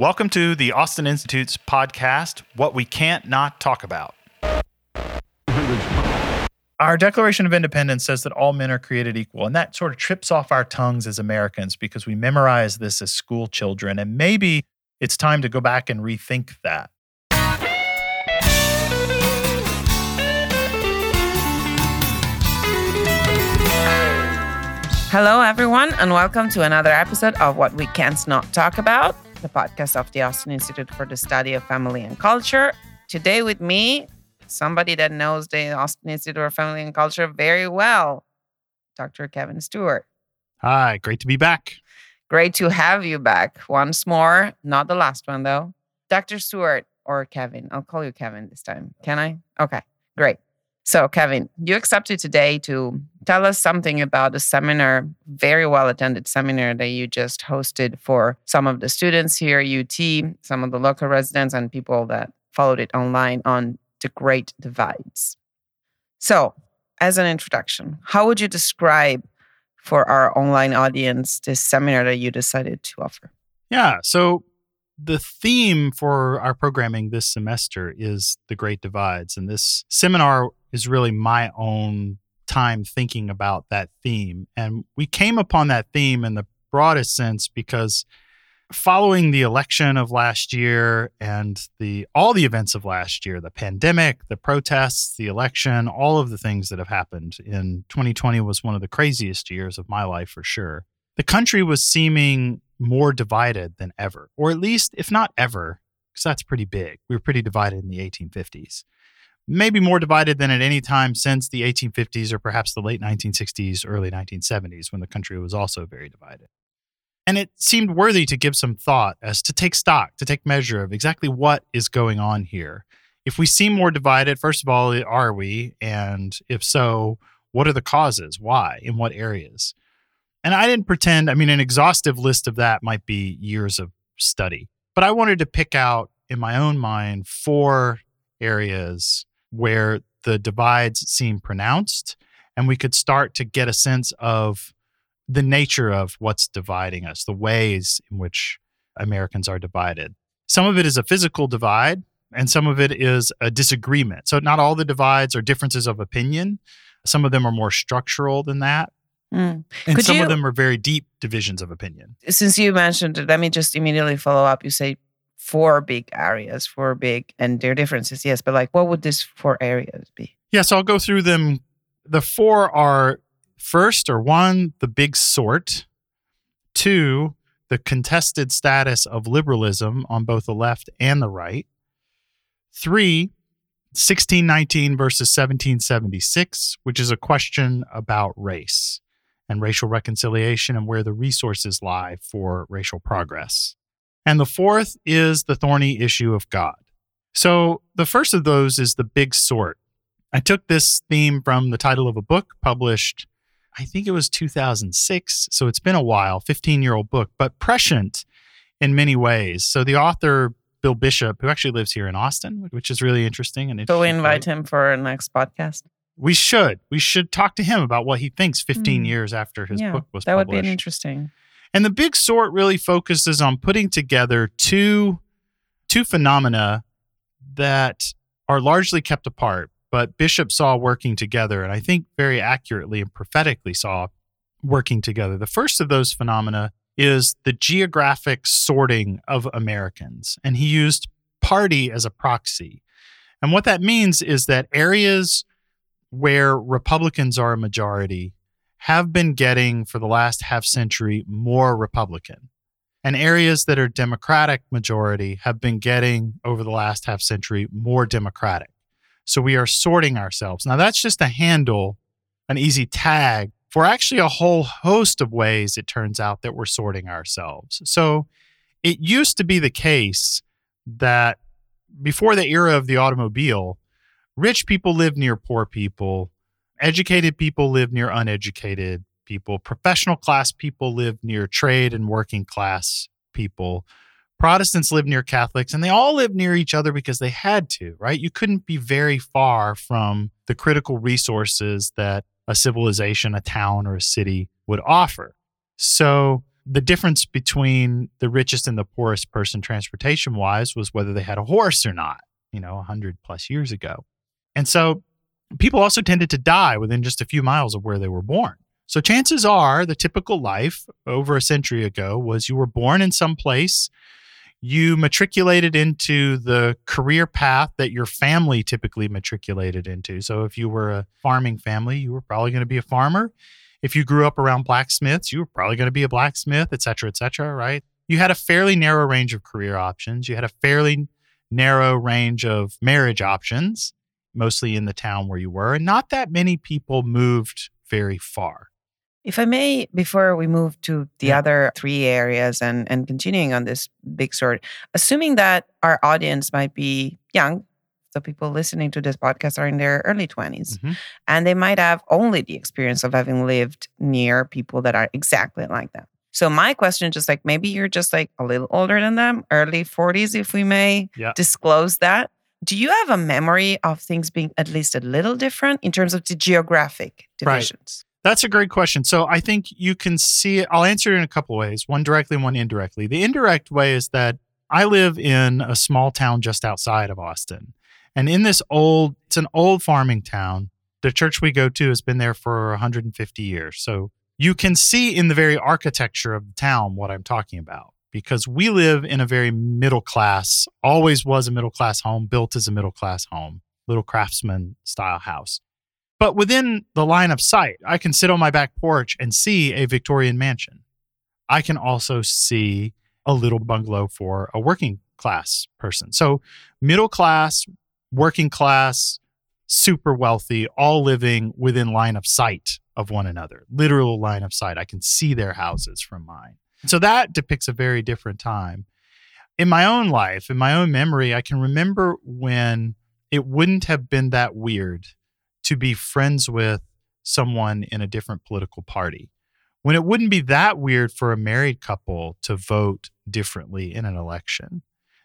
Welcome to the Austin Institute's podcast, What We Can't Not Talk About. Our Declaration of Independence says that all men are created equal, and that sort of trips off our tongues as Americans because we memorize this as school children. And maybe it's time to go back and rethink that. Hello, everyone, and welcome to another episode of What We Can't Not Talk About, the podcast of the Austin Institute for the Study of Family and Culture. Today, with me, somebody that knows the Austin Institute for Family and Culture very well, Dr. Kevin Stewart. Hi, great to be back. Great to have you back once more. Not the last one, though. Dr. Stewart or Kevin. I'll call you Kevin this time. Can I? Okay, great. So, Kevin, you accepted today to tell us something about a seminar, very well attended seminar that you just hosted for some of the students here at UT, some of the local residents, and people that followed it online on the Great Divides. So, as an introduction, how would you describe for our online audience this seminar that you decided to offer? Yeah. So, the theme for our programming this semester is the Great Divides. And this seminar is really my own time thinking about that theme. And we came upon that theme in the broadest sense because following the election of last year and the all the events of last year the pandemic the protests the election all of the things that have happened in 2020 was one of the craziest years of my life for sure the country was seeming more divided than ever, or at least, if not ever, because that's pretty big. We were pretty divided in the 1850s. Maybe more divided than at any time since the 1850s or perhaps the late 1960s, early 1970s, when the country was also very divided. And it seemed worthy to give some thought as to take stock, to take measure of exactly what is going on here. If we seem more divided, first of all, are we? And if so, what are the causes? Why? In what areas? And I didn't pretend, I mean, an exhaustive list of that might be years of study, but I wanted to pick out in my own mind four areas where the divides seem pronounced and we could start to get a sense of the nature of what's dividing us, the ways in which Americans are divided. Some of it is a physical divide, and some of it is a disagreement. So, not all the divides are differences of opinion. Some of them are more structural than that. Mm. And Could some you, of them are very deep divisions of opinion. Since you mentioned it, let me just immediately follow up. You say four big areas, four big, and their differences, yes, but like what would these four areas be? Yeah, so I'll go through them. The four are first or one, the big sort, two, the contested status of liberalism on both the left and the right, three, 1619 versus 1776, which is a question about race and racial reconciliation and where the resources lie for racial progress. And the fourth is the thorny issue of God. So the first of those is the big sort. I took this theme from the title of a book published, I think it was 2006. So it's been a while, 15 year old book, but prescient in many ways. So the author, Bill Bishop, who actually lives here in Austin, which is really interesting. And so we invite him for our next podcast. We should. We should talk to him about what he thinks 15 mm. years after his yeah, book was that published. That would be interesting. And the big sort really focuses on putting together two two phenomena that are largely kept apart, but Bishop saw working together, and I think very accurately and prophetically saw working together. The first of those phenomena is the geographic sorting of Americans, and he used party as a proxy. And what that means is that areas where Republicans are a majority have been getting for the last half century more Republican. And areas that are Democratic majority have been getting over the last half century more Democratic. So we are sorting ourselves. Now, that's just a handle, an easy tag for actually a whole host of ways it turns out that we're sorting ourselves. So it used to be the case that before the era of the automobile, rich people lived near poor people, educated people live near uneducated people, professional class people live near trade and working class people. Protestants live near Catholics, and they all live near each other because they had to, right? You couldn't be very far from the critical resources that a civilization, a town, or a city would offer. So the difference between the richest and the poorest person transportation wise was whether they had a horse or not, you know, 100 plus years ago. And so people also tended to die within just a few miles of where they were born. So chances are the typical life over a century ago was you were born in some place, you matriculated into the career path that your family typically matriculated into. So if you were a farming family, you were probably going to be a farmer. If you grew up around blacksmiths, you were probably going to be a blacksmith, et cetera, et cetera, right? You had a fairly narrow range of career options. You had a fairly narrow range of marriage options, mostly in the town where you were. And not that many people moved very far. If I may, before we move to the yeah. other three areas and, and continuing on this big sort, assuming that our audience might be young, so people listening to this podcast are in their early 20s, mm-hmm. and they might have only the experience of having lived near people that are exactly like them. So my question just like maybe you're just like a little older than them, early 40s, if we may yeah. disclose that. Do you have a memory of things being at least a little different in terms of the geographic divisions? Right. That's a great question. So I think you can see it. I'll answer it in a couple ways one directly and one indirectly. The indirect way is that I live in a small town just outside of Austin. And in this old, it's an old farming town. The church we go to has been there for 150 years. So you can see in the very architecture of the town what I'm talking about because we live in a very middle class, always was a middle class home, built as a middle class home, little craftsman style house. But within the line of sight, I can sit on my back porch and see a Victorian mansion. I can also see a little bungalow for a working class person. So, middle class, working class, super wealthy, all living within line of sight of one another, literal line of sight. I can see their houses from mine. So, that depicts a very different time. In my own life, in my own memory, I can remember when it wouldn't have been that weird to be friends with someone in a different political party. When it wouldn't be that weird for a married couple to vote differently in an election.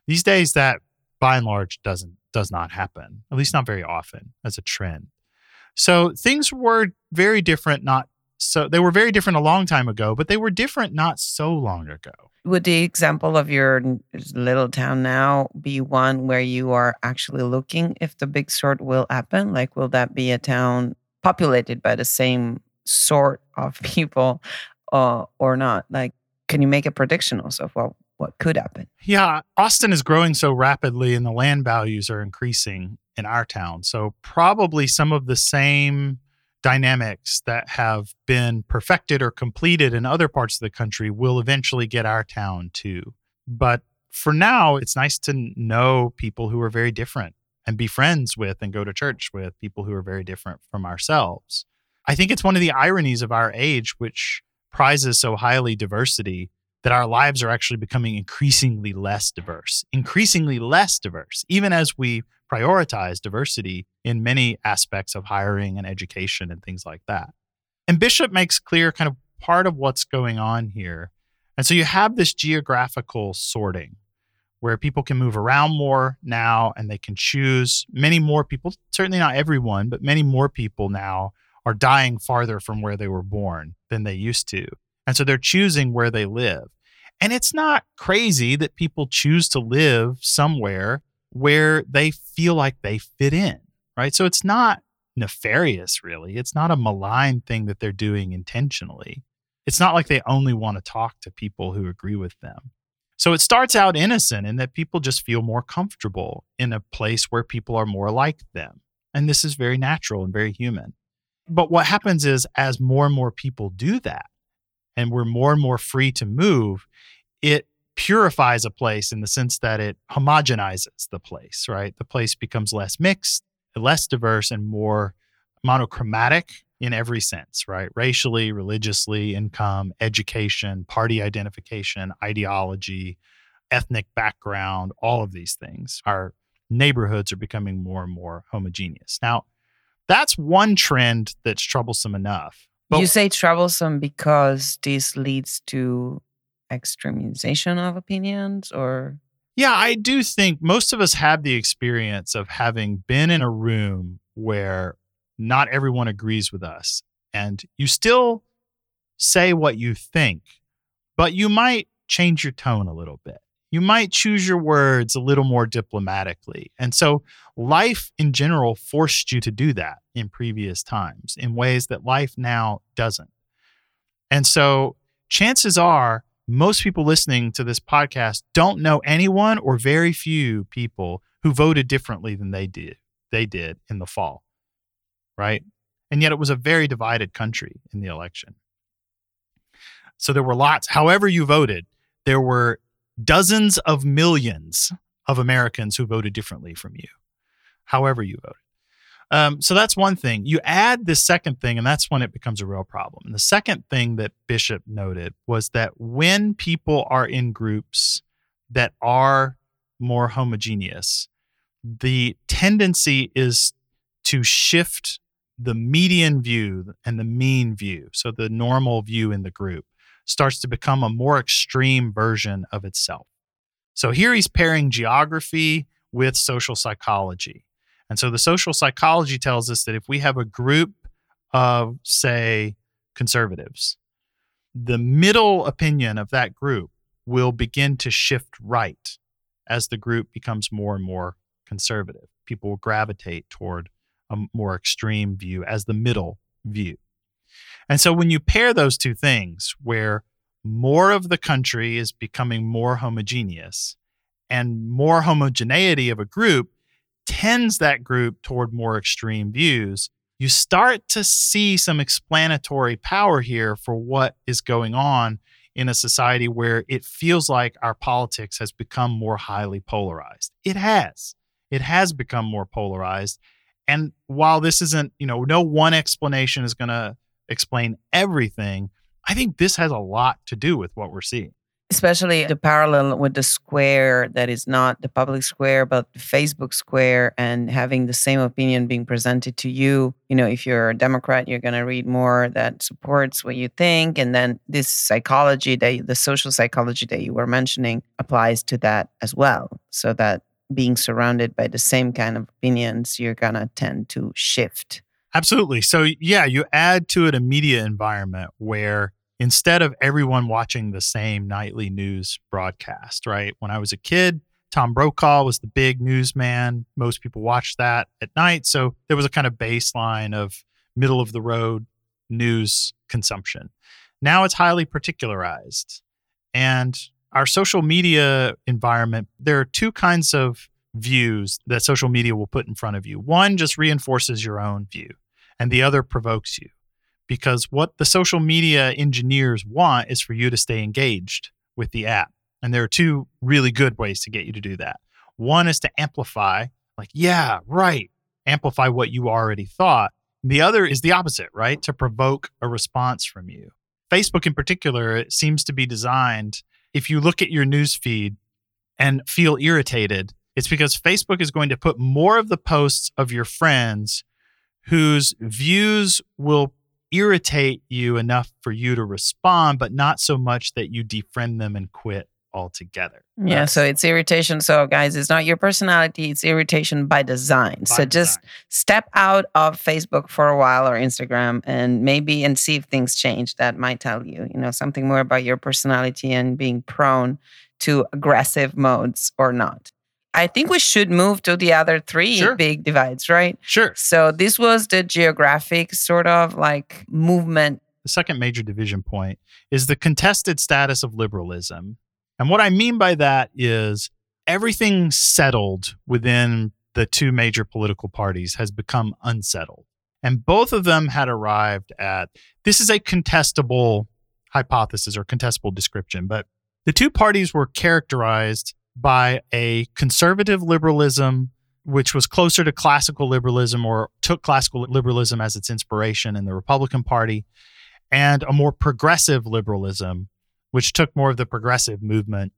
These days that by and large doesn't does not happen, at least not very often as a trend. So things were very different not so they were very different a long time ago, but they were different not so long ago. Would the example of your little town now be one where you are actually looking if the big sort will happen? Like, will that be a town populated by the same sort of people uh, or not? Like, can you make a prediction also of what, what could happen? Yeah, Austin is growing so rapidly and the land values are increasing in our town. So, probably some of the same dynamics that have been perfected or completed in other parts of the country will eventually get our town too. But for now, it's nice to know people who are very different and be friends with and go to church with people who are very different from ourselves. I think it's one of the ironies of our age, which prizes so highly diversity, that our lives are actually becoming increasingly less diverse, increasingly less diverse, even as we prioritize diversity in many aspects of hiring and education and things like that. And Bishop makes clear kind of part of what's going on here. And so you have this geographical sorting where people can move around more now and they can choose. Many more people, certainly not everyone, but many more people now are dying farther from where they were born than they used to. And so they're choosing where they live. And it's not crazy that people choose to live somewhere where they feel like they fit in, right? So it's not nefarious, really. It's not a malign thing that they're doing intentionally. It's not like they only want to talk to people who agree with them. So it starts out innocent in that people just feel more comfortable in a place where people are more like them. And this is very natural and very human. But what happens is, as more and more people do that, and we're more and more free to move, it purifies a place in the sense that it homogenizes the place, right? The place becomes less mixed, less diverse, and more monochromatic in every sense, right? Racially, religiously, income, education, party identification, ideology, ethnic background, all of these things. Our neighborhoods are becoming more and more homogeneous. Now, that's one trend that's troublesome enough. But you say troublesome because this leads to extremization of opinions or yeah i do think most of us have the experience of having been in a room where not everyone agrees with us and you still say what you think but you might change your tone a little bit. You might choose your words a little more diplomatically. And so life in general forced you to do that in previous times in ways that life now doesn't. And so chances are most people listening to this podcast don't know anyone or very few people who voted differently than they did they did in the fall. Right? And yet it was a very divided country in the election. So there were lots, however you voted, there were dozens of millions of Americans who voted differently from you, however you voted. Um, so that's one thing. You add this second thing, and that's when it becomes a real problem. And the second thing that Bishop noted was that when people are in groups that are more homogeneous, the tendency is to shift the median view and the mean view, so the normal view in the group, starts to become a more extreme version of itself. So here he's pairing geography with social psychology. And so the social psychology tells us that if we have a group of, say, conservatives, the middle opinion of that group will begin to shift right as the group becomes more and more conservative. People will gravitate toward a more extreme view as the middle view. And so when you pair those two things, where more of the country is becoming more homogeneous and more homogeneity of a group tends that group toward more extreme views, you start to see some explanatory power here for what is going on in a society where it feels like our politics has become more highly polarized. It has. It has become more polarized. And while this isn't, you know, no one explanation is going to explain everything, I think this has a lot to do with what we're seeing. Especially the parallel with the square that is not the public square but the facebook square and having the same opinion being presented to you. You know if you're a democrat you're going to read more that supports what you think and then this psychology that the social psychology that you were mentioning applies to that as well. So that being surrounded by the same kind of opinions you're going to tend to shift absolutely so yeah you add to it a media environment where instead of everyone watching the same nightly news broadcast, right? When I was a kid, Tom Brokaw was the big newsman. Most people watched that at night. So there was a kind of baseline of middle of the road news consumption. Now it's highly particularized. And our social media environment, there are two kinds of views that social media will put in front of you. One just reinforces your own view, and the other provokes you because what the social media engineers want is for you to stay engaged with the app. And there are two really good ways to get you to do that. One is to amplify, like, yeah, right, amplify what you already thought. The other is the opposite, right? To provoke a response from you. Facebook, in particular, it seems to be designed. If you look at your news feed and feel irritated, it's because Facebook is going to put more of the posts of your friends whose views will irritate you enough for you to respond, but not so much that you defriend them and quit altogether. Mm. Yeah, so it's irritation. So, guys, it's not your personality, it's irritation by design. By so, design. just step out of Facebook for a while or Instagram and maybe and see if things change. That might tell you, you know, something more about your personality and being prone to aggressive modes or not. I think we should move to the other three sure. big divides, right? Sure. So this was the geographic sort of like movement. The second major division point is the contested status of liberalism. And what I mean by that is everything settled within the two major political parties has become unsettled. And both of them had arrived at this is a contestable hypothesis or contestable description, but the two parties were characterized by a conservative liberalism, which was closer to classical liberalism or took classical liberalism as its inspiration in the Republican Party, and a more progressive liberalism, which took more of the progressive movement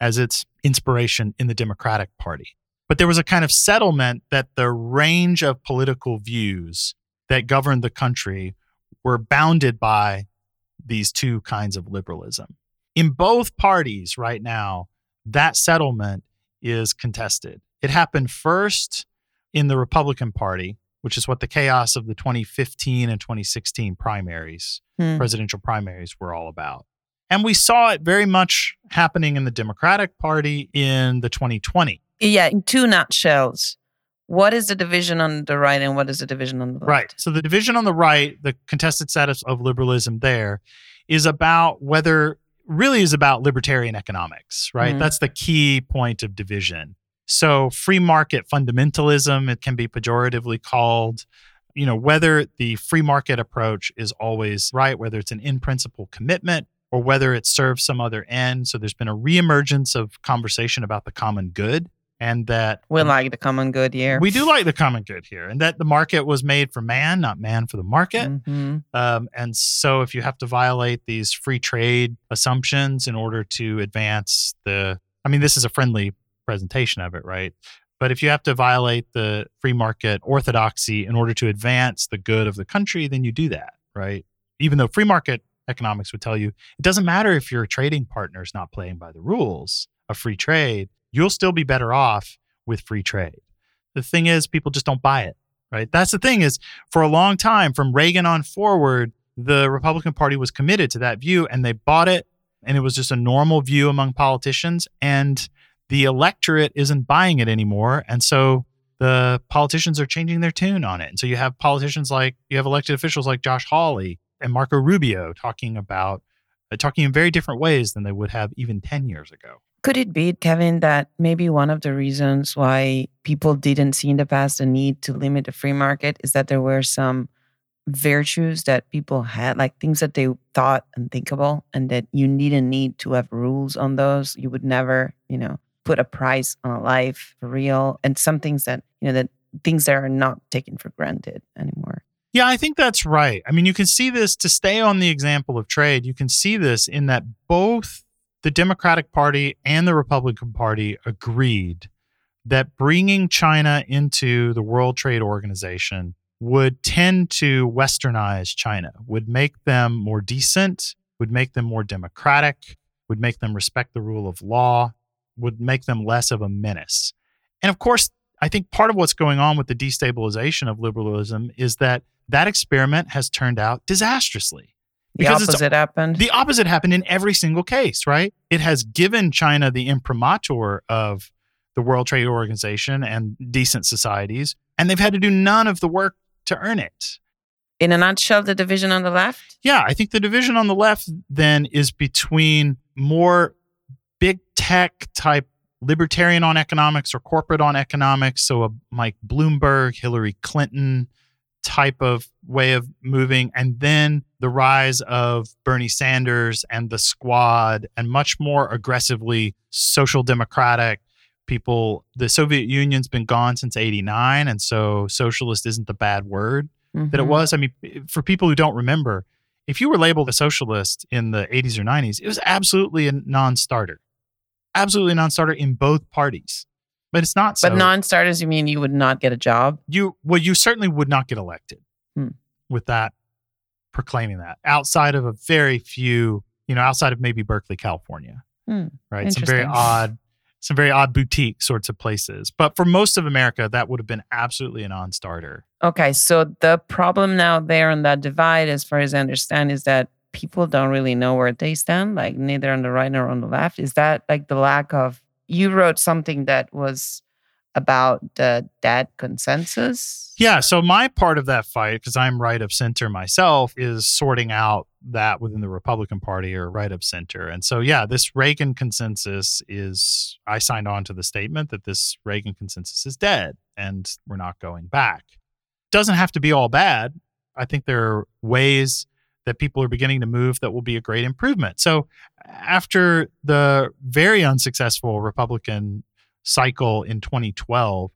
as its inspiration in the Democratic Party. But there was a kind of settlement that the range of political views that governed the country were bounded by these two kinds of liberalism. In both parties right now, that settlement is contested. It happened first in the Republican Party, which is what the chaos of the 2015 and 2016 primaries, hmm. presidential primaries, were all about. And we saw it very much happening in the Democratic Party in the 2020. Yeah, in two nutshells. What is the division on the right and what is the division on the left? Right. So the division on the right, the contested status of liberalism there, is about whether really is about libertarian economics, right? Mhm. That's the key point of division. So free market fundamentalism, it can be pejoratively called, you know, whether the free market approach is always right, whether it's an in principle commitment or whether it serves some other end. So there's been a reemergence of conversation about the common good and that We like the common good here. we do like the common good here and that the market was made for man, not man for the market. Mhm. Um, and so, if you have to violate these free trade assumptions in order to advance the, I mean, this is a friendly presentation of it, right? But if you have to violate the free market orthodoxy in order to advance the good of the country, then you do that, right? Even though free market economics would tell you it doesn't matter if your trading partner is not playing by the rules of free trade, you'll still be better off with free trade. The thing is, people just don't buy it, right? That's the thing is, for a long time, from Reagan on forward, the Republican Party was committed to that view and they bought it. And it was just a normal view among politicians. And the electorate isn't buying it anymore. And so the politicians are changing their tune on it. And so you have politicians like, you have elected officials like Josh Hawley and Marco Rubio talking about, uh, talking in very different ways than they would have even 10 years ago. Could it be, Kevin, that maybe one of the reasons why people didn't see in the past the need to limit the free market is that there were some virtues that people had, like things that they thought unthinkable, and that you didn't need to have rules on those. You would never, you know, put a price on a life for real, and some things that, you know, that things that are not taken for granted anymore. Yeah, I think that's right. I mean, you can see this to stay on the example of trade. You can see this in that both the Democratic Party and the Republican Party agreed that bringing China into the World Trade Organization would tend to westernize China, would make them more decent, would make them more democratic, would make them respect the rule of law, would make them less of a menace. And of course, I think part of what's going on with the destabilization of liberalism is that that experiment has turned out disastrously. The Because it's- opposite happened. The opposite happened in every single case, right? It has given China the imprimatur of the World Trade Organization and decent societies, and they've had to do none of the work to earn it. in a nutshell, the division on the left. Yeah, I think the division on the left then is between more big tech type libertarian on economics or corporate on economics. So a Mike Bloomberg, Hillary Clinton type of way of moving. And then the rise of Bernie Sanders and the squad and much more aggressively social democratic people. The Soviet Union's been gone since 89. And so socialist isn't the bad word that it Mhm. was. I mean, for people who don't remember, if you were labeled a socialist in the 80s or 90s, it was absolutely a non starter. Absolutely a non starter in both parties. But it's not so. But non-starters, you mean you would not get a job? you well, you certainly would not get elected Hmm. with that proclaiming that outside of a very few, you know, outside of maybe Berkeley, California. Hmm. Right. Some very odd, some very odd boutique sorts of places. But for most of America, that would have been absolutely a non starter. Okay, so the problem now there on that divide, as far as I understand, is that people don't really know where they stand, like neither on the right nor on the left. Is that like the lack of? You wrote something that was about the dead consensus. Yeah. So my part of that fight, because I'm right of center myself, is sorting out that within the Republican Party or right of center. And so, yeah, this Reagan consensus is, I signed on to the statement that this Reagan consensus is dead and we're not going back. Doesn't have to be all bad. I think there are ways that people are beginning to move that will be a great improvement. So, after the very unsuccessful Republican cycle in 2012,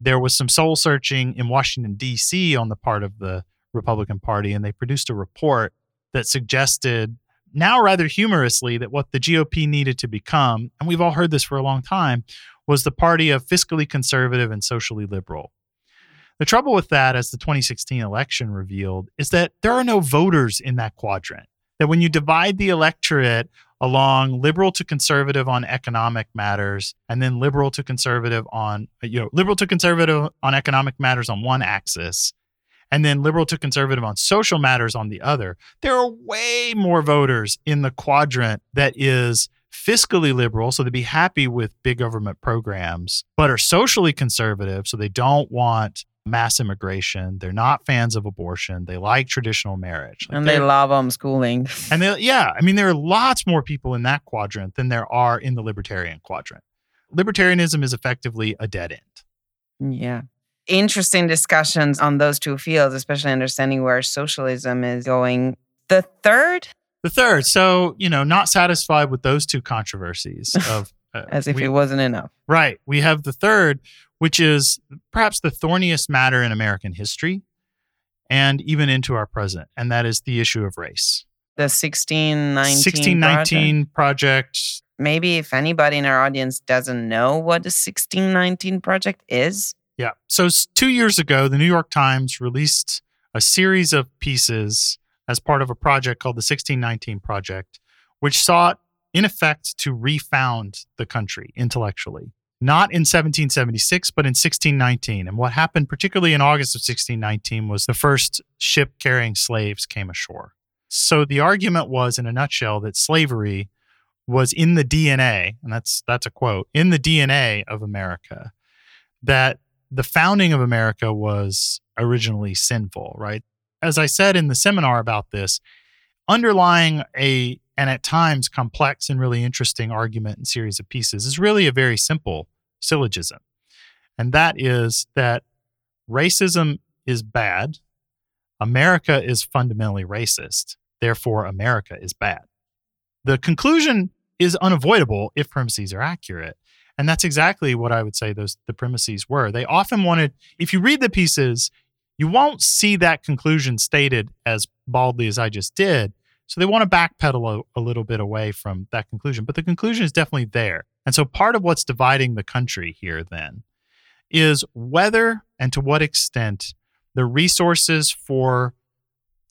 there was some soul searching in Washington, D.C. on the part of the Republican Party, and they produced a report that suggested, now rather humorously, that what the GOP needed to become, and we've all heard this for a long time, was the party of fiscally conservative and socially liberal. The trouble with that, as the 2016 election revealed, is that there are no voters in that quadrant. That when you divide the electorate along liberal to conservative on economic matters and then liberal to conservative on you know liberal to conservative on economic matters on one axis and then liberal to conservative on social matters on the other, there are way more voters in the quadrant that is fiscally liberal, so they'd be happy with big government programs, but are socially conservative, so they don't want mass immigration. They're not fans of abortion. They like traditional marriage. Like and they love homeschooling. And they, yeah, I mean, there are lots more people in that quadrant than there are in the libertarian quadrant. Libertarianism is effectively a dead end. Yeah. Interesting discussions on those two fields, especially understanding where socialism is going. The third the third, so, you know, not satisfied with those two controversies of uh, as if we, it wasn't enough. Right. We have the third, which is perhaps the thorniest matter in American history and even into our present, and that is the issue of race. The 1619 1619 project. project. Maybe if anybody in our audience doesn't know what the 1619 project is. Yeah. So 2 years ago, the New York Times released a series of pieces as part of a project called the 1619 Project, which sought, in effect, to refound the country intellectually. Not in 1776, but in 1619. And what happened, particularly in August of 1619, was the first ship carrying slaves came ashore. So the argument was, in a nutshell, that slavery was in the DNA, and that's that's a quote, in the DNA of America, that the founding of America was originally sinful, right? as I said in the seminar about this, underlying a and at times complex and really interesting argument and series of pieces is really a very simple syllogism. And that is that racism is bad, America is fundamentally racist, therefore, America is bad. The conclusion is unavoidable if premises are accurate. And that's exactly what I would say those the premises were. They often wanted, if you read the pieces, you won't see that conclusion stated as baldly as I just did. So they want to backpedal a, a, little bit away from that conclusion, but the conclusion is definitely there. And so part of what's dividing the country here then is whether and to what extent the resources for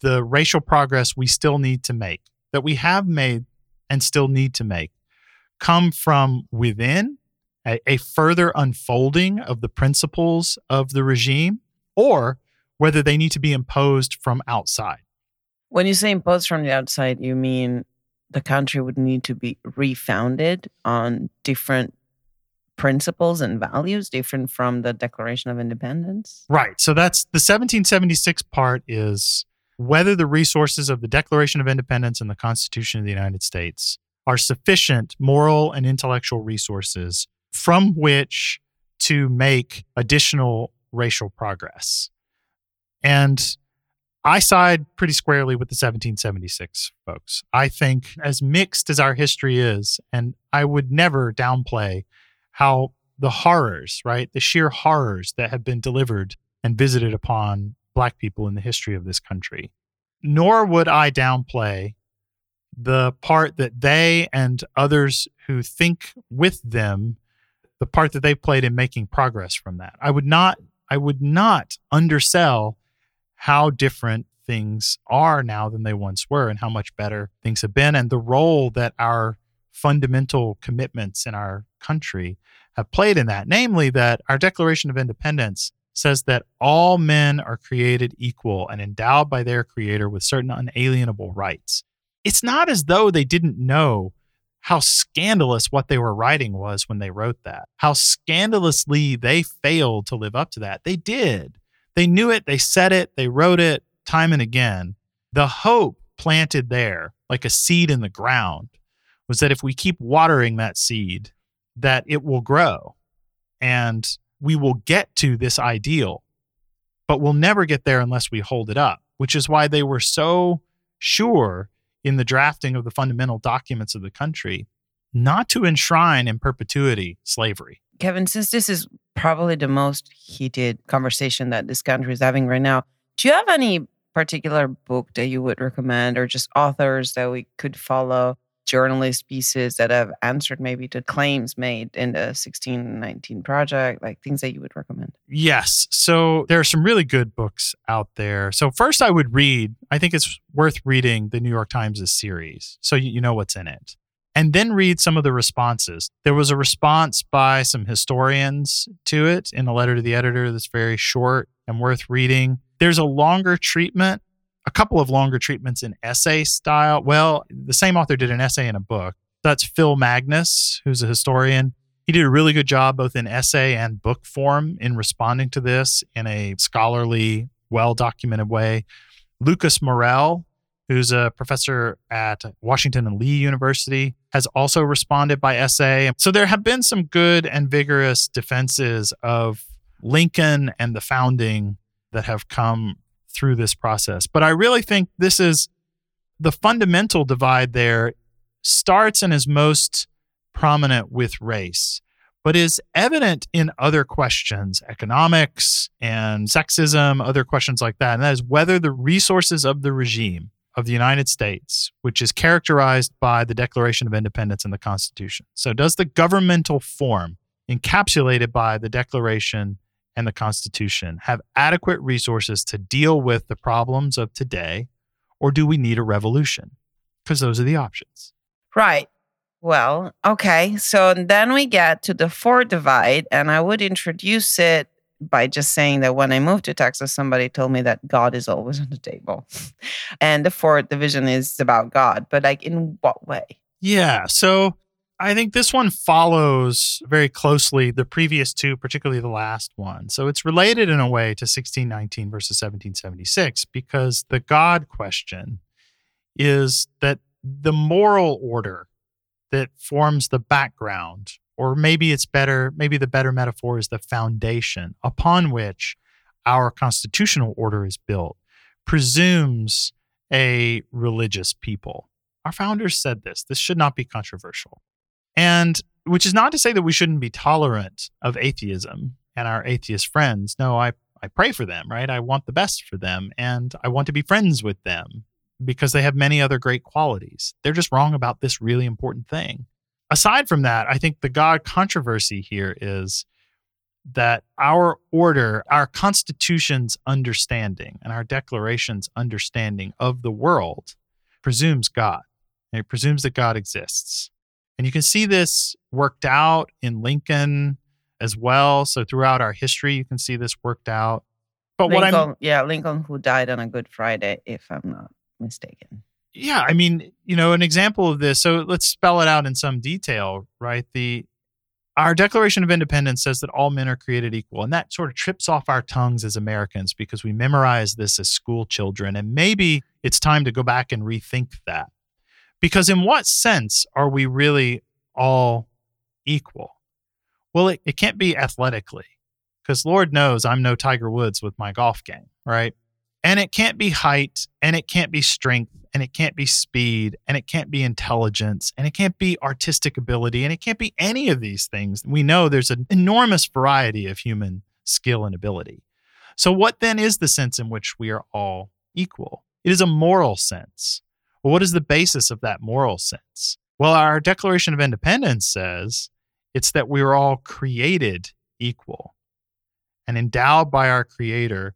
the racial progress we still need to make, that we have made and still need to make, come from within, a, a further unfolding of the principles of the regime, or whether they need to be imposed from outside. When you say imposed from the outside, you mean the country would need to be refounded on different principles and values different from the Declaration of Independence? Right. So that's the 1776 part is whether the resources of the Declaration of Independence and the Constitution of the United States are sufficient moral and intellectual resources from which to make additional racial progress. And I side pretty squarely with the 1776 folks. I think, as mixed as our history is, and I would never downplay how the horrors, right, the sheer horrors that have been delivered and visited upon Black people in the history of this country. Nor would I downplay the part that they and others who think with them, the part that they played in making progress from that. I would not, I would not undersell how different things are now than they once were and how much better things have been. And the role that our fundamental commitments in our country have played in that namely that our declaration of independence says that all men are created equal and endowed by their creator with certain unalienable rights. It's not as though they didn't know how scandalous what they were writing was when they wrote that how scandalously they failed to live up to that. They did they knew it, they said it, they wrote it time and again. The hope planted there, like a seed in the ground, was that if we keep watering that seed, that it will grow and we will get to this ideal. But we'll never get there unless we hold it up, which is why they were so sure in the drafting of the fundamental documents of the country not to enshrine in perpetuity slavery. Kevin, since this is probably the most heated conversation that this country is having right now, do you have any particular book that you would recommend or just authors that we could follow, journalist pieces that have answered maybe the claims made in the 1619 project, like things that you would recommend? Yes. So there are some really good books out there. So first I would read, I think it's worth reading the New York Times' series so you know what's in it and then read some of the responses. There was a response by some historians to it in a letter to the editor that's very short and worth reading. There's a longer treatment, a couple of longer treatments in essay style. Well, the same author did an essay in a book. That's Phil Magness, who's a historian. He did a really good job both in essay and book form in responding to this in a scholarly, well documented way. Lucas Morel, who's a professor at Washington and Lee University, has also responded by essay. So there have been some good and vigorous defenses of Lincoln and the founding that have come through this process. But I really think this is the fundamental divide there starts and is most prominent with race, but is evident in other questions, economics and sexism, other questions like that. And that is whether the resources of the regime of the United States, which is characterized by the Declaration of Independence and the Constitution. So, does the governmental form encapsulated by the Declaration and the Constitution have adequate resources to deal with the problems of today, or do we need a revolution? Because those are the options. Right. Well, okay. So then we get to the fourth divide, and I would introduce it by just saying that when I moved to Texas, somebody told me that God is always on the table. and the fourth division is about God, but like in what way? Yeah. So I think this one follows very closely the previous two, particularly the last one. So it's related in a way to 1619 versus 1776 because the God question is that the moral order that forms the background or maybe it's better, maybe the better metaphor is the foundation upon which our constitutional order is built, presumes a religious people. Our founders said this. This should not be controversial. And which is not to say that we shouldn't be tolerant of atheism and our atheist friends. No, I, I pray for them, right? I want the best for them and I want to be friends with them because they have many other great qualities. They're just wrong about this really important thing aside from that, I think the God controversy here is that our order, our Constitution's understanding and our Declaration's understanding of the world presumes God. It presumes that God exists. And you can see this worked out in Lincoln as well. So throughout our history, you can see this worked out. But Lincoln, what I'm yeah, Lincoln who died on a Good Friday, if I'm not mistaken yeah, I mean, you know, an example of this. So let's spell it out in some detail, right? The our Declaration of Independence says that all men are created equal, and that sort of trips off our tongues as Americans because we memorize this as school children, and maybe it's time to go back and rethink that. Because in what sense are we really all equal? Well, it, it can't be athletically, because Lord knows I'm no Tiger Woods with my golf game, right? And it can't be height, and it can't be strength, and it can't be speed, and it can't be intelligence, and it can't be artistic ability, and it can't be any of these things. We know there's an enormous variety of human skill and ability. So, what then is the sense in which we are all equal? It is a moral sense. Well, what is the basis of that moral sense? Well, our Declaration of Independence says it's that we are all created equal and endowed by our Creator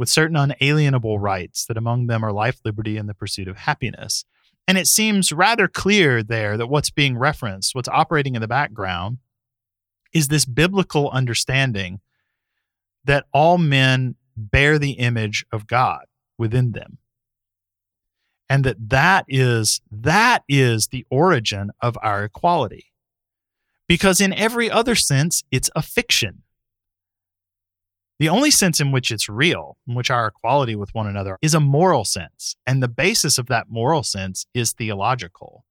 with certain unalienable rights, that among them are life, liberty, and the pursuit of happiness. And it seems rather clear there that what's being referenced, what's operating in the background, is this biblical understanding that all men bear the image of God within them. And that that is that is the origin of our equality. Because in every other sense it's a fiction. The only sense in which it's real, in which our equality with one another, is a moral sense. And the basis of that moral sense is theological.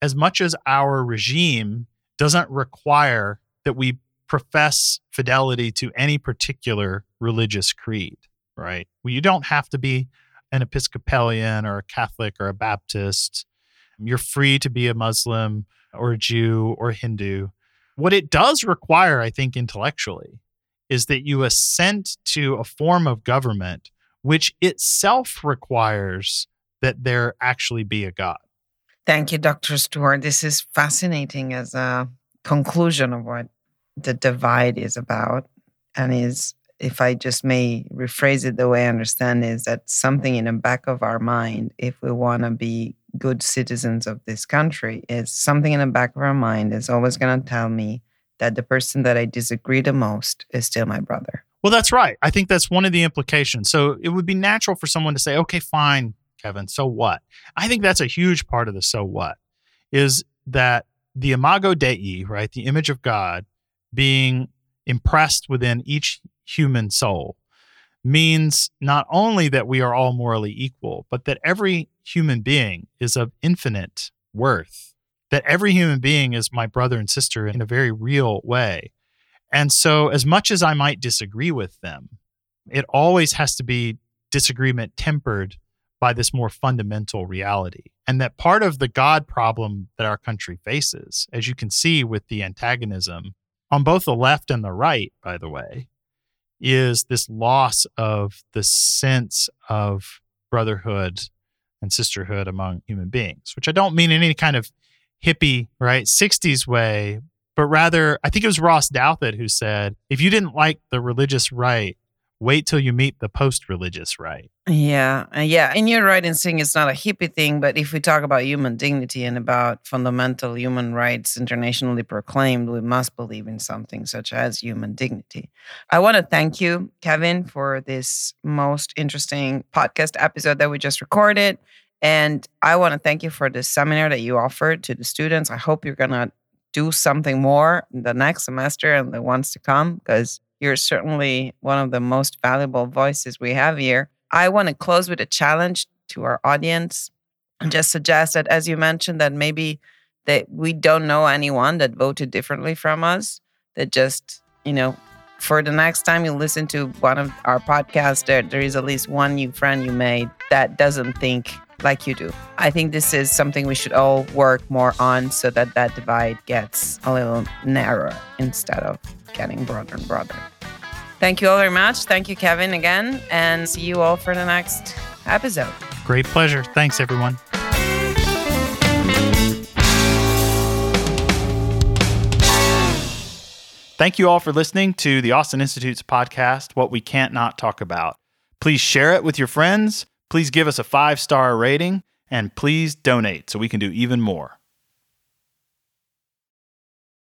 As much as our regime doesn't require that we profess fidelity to any particular religious creed, right? Well, you don't have to be an Episcopalian or a Catholic or a Baptist. You're free to be a Muslim or a Jew or Hindu. What it does require, I think, intellectually, is that you assent to a form of government which itself requires that there actually be a God. Thank you, Dr. Stewart. This is fascinating as a conclusion of what the divide is about. And is, if I just may rephrase it the way I understand, is that something in the back of our mind, if we want to be good citizens of this country, is something in the back of our mind is always going to tell me that the person that I disagree the most is still my brother Well, that's right. I think that's one of the implications. So it would be natural for someone to say, okay, fine, Kevin, so what? I think that's a huge part of the so what is that the imago Dei, right, the image of God, being impressed within each human soul means not only that we are all morally equal, but that every human being is of infinite worth, that every human being is my brother and sister in a very real way. And so, as much as I might disagree with them, it always has to be disagreement tempered by this more fundamental reality. And that part of the God problem that our country faces, as you can see with the antagonism on both the left and the right, by the way, is this loss of the sense of brotherhood and sisterhood among human beings, which I don't mean in any kind of hippie, right, 60s way, but rather, I think it was Ross Douthat who said, if you didn't like the religious right, wait till you meet the post religious right. Yeah. Uh, yeah. And you're right in saying it's not a hippie thing, but if we talk about human dignity and about fundamental human rights internationally proclaimed, we must believe in something such as human dignity. I want to thank you, Kevin, for this most interesting podcast episode that we just recorded. And I want to thank you for the seminar that you offered to the students. I hope you're going to do something more the next semester and the ones to come because you're certainly one of the most valuable voices we have here. I want to close with a challenge to our audience and just suggest that, as you mentioned, that maybe that we don't know anyone that voted differently from us, that just, you know, for the next time you listen to one of our podcasts, there, there is at least one new friend you made that doesn't think like you do. I think this is something we should all work more on so that that divide gets a little narrower instead of getting broader and broader. Thank you all very much. Thank you, Kevin, again, and see you all for the next episode. Great pleasure. Thanks, everyone. Thank you all for listening to the Austin Institute's podcast, What We Can't Not Talk About. Please share it with your friends. Please give us a five star rating and please donate so we can do even more.